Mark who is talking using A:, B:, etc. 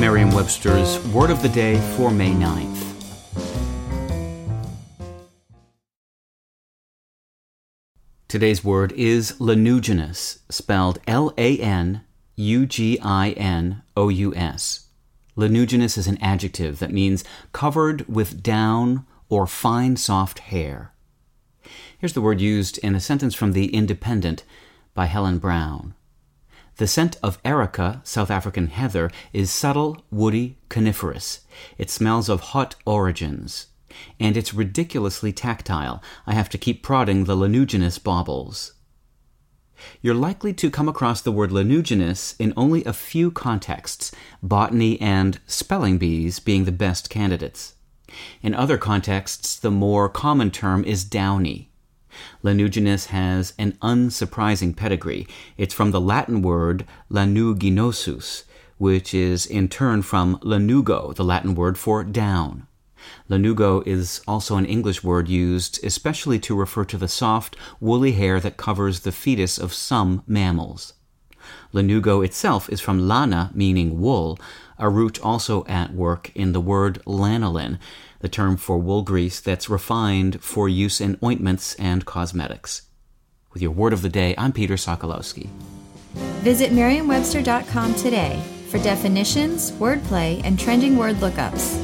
A: Merriam Webster's Word of the Day for May 9th. Today's word is lanuginous, spelled L A N U G I N O U S. Lanuginous is an adjective that means covered with down or fine soft hair. Here's the word used in a sentence from The Independent by Helen Brown. The scent of Erica, South African heather, is subtle, woody, coniferous. It smells of hot origins and it's ridiculously tactile. I have to keep prodding the lanuginous bobbles. You're likely to come across the word lanuginous in only a few contexts, botany and spelling bees being the best candidates. In other contexts, the more common term is downy. Lanuginous has an unsurprising pedigree. It's from the Latin word lanuginosus, which is in turn from lanugo, the Latin word for down. Lanugo is also an English word used especially to refer to the soft, woolly hair that covers the fetus of some mammals. Lanugo itself is from lana, meaning wool, a root also at work in the word lanolin, the term for wool grease that's refined for use in ointments and cosmetics. With your word of the day, I'm Peter Sokolowski.
B: Visit Merriam-Webster.com today for definitions, wordplay, and trending word lookups.